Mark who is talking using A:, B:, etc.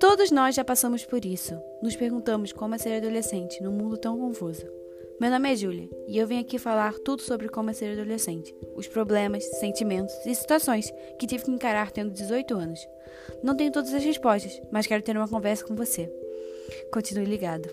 A: Todos nós já passamos por isso. Nos perguntamos como é ser adolescente num mundo tão confuso. Meu nome é Júlia e eu vim aqui falar tudo sobre como é ser adolescente, os problemas, sentimentos e situações que tive que encarar tendo 18 anos. Não tenho todas as respostas, mas quero ter uma conversa com você. Continue ligado.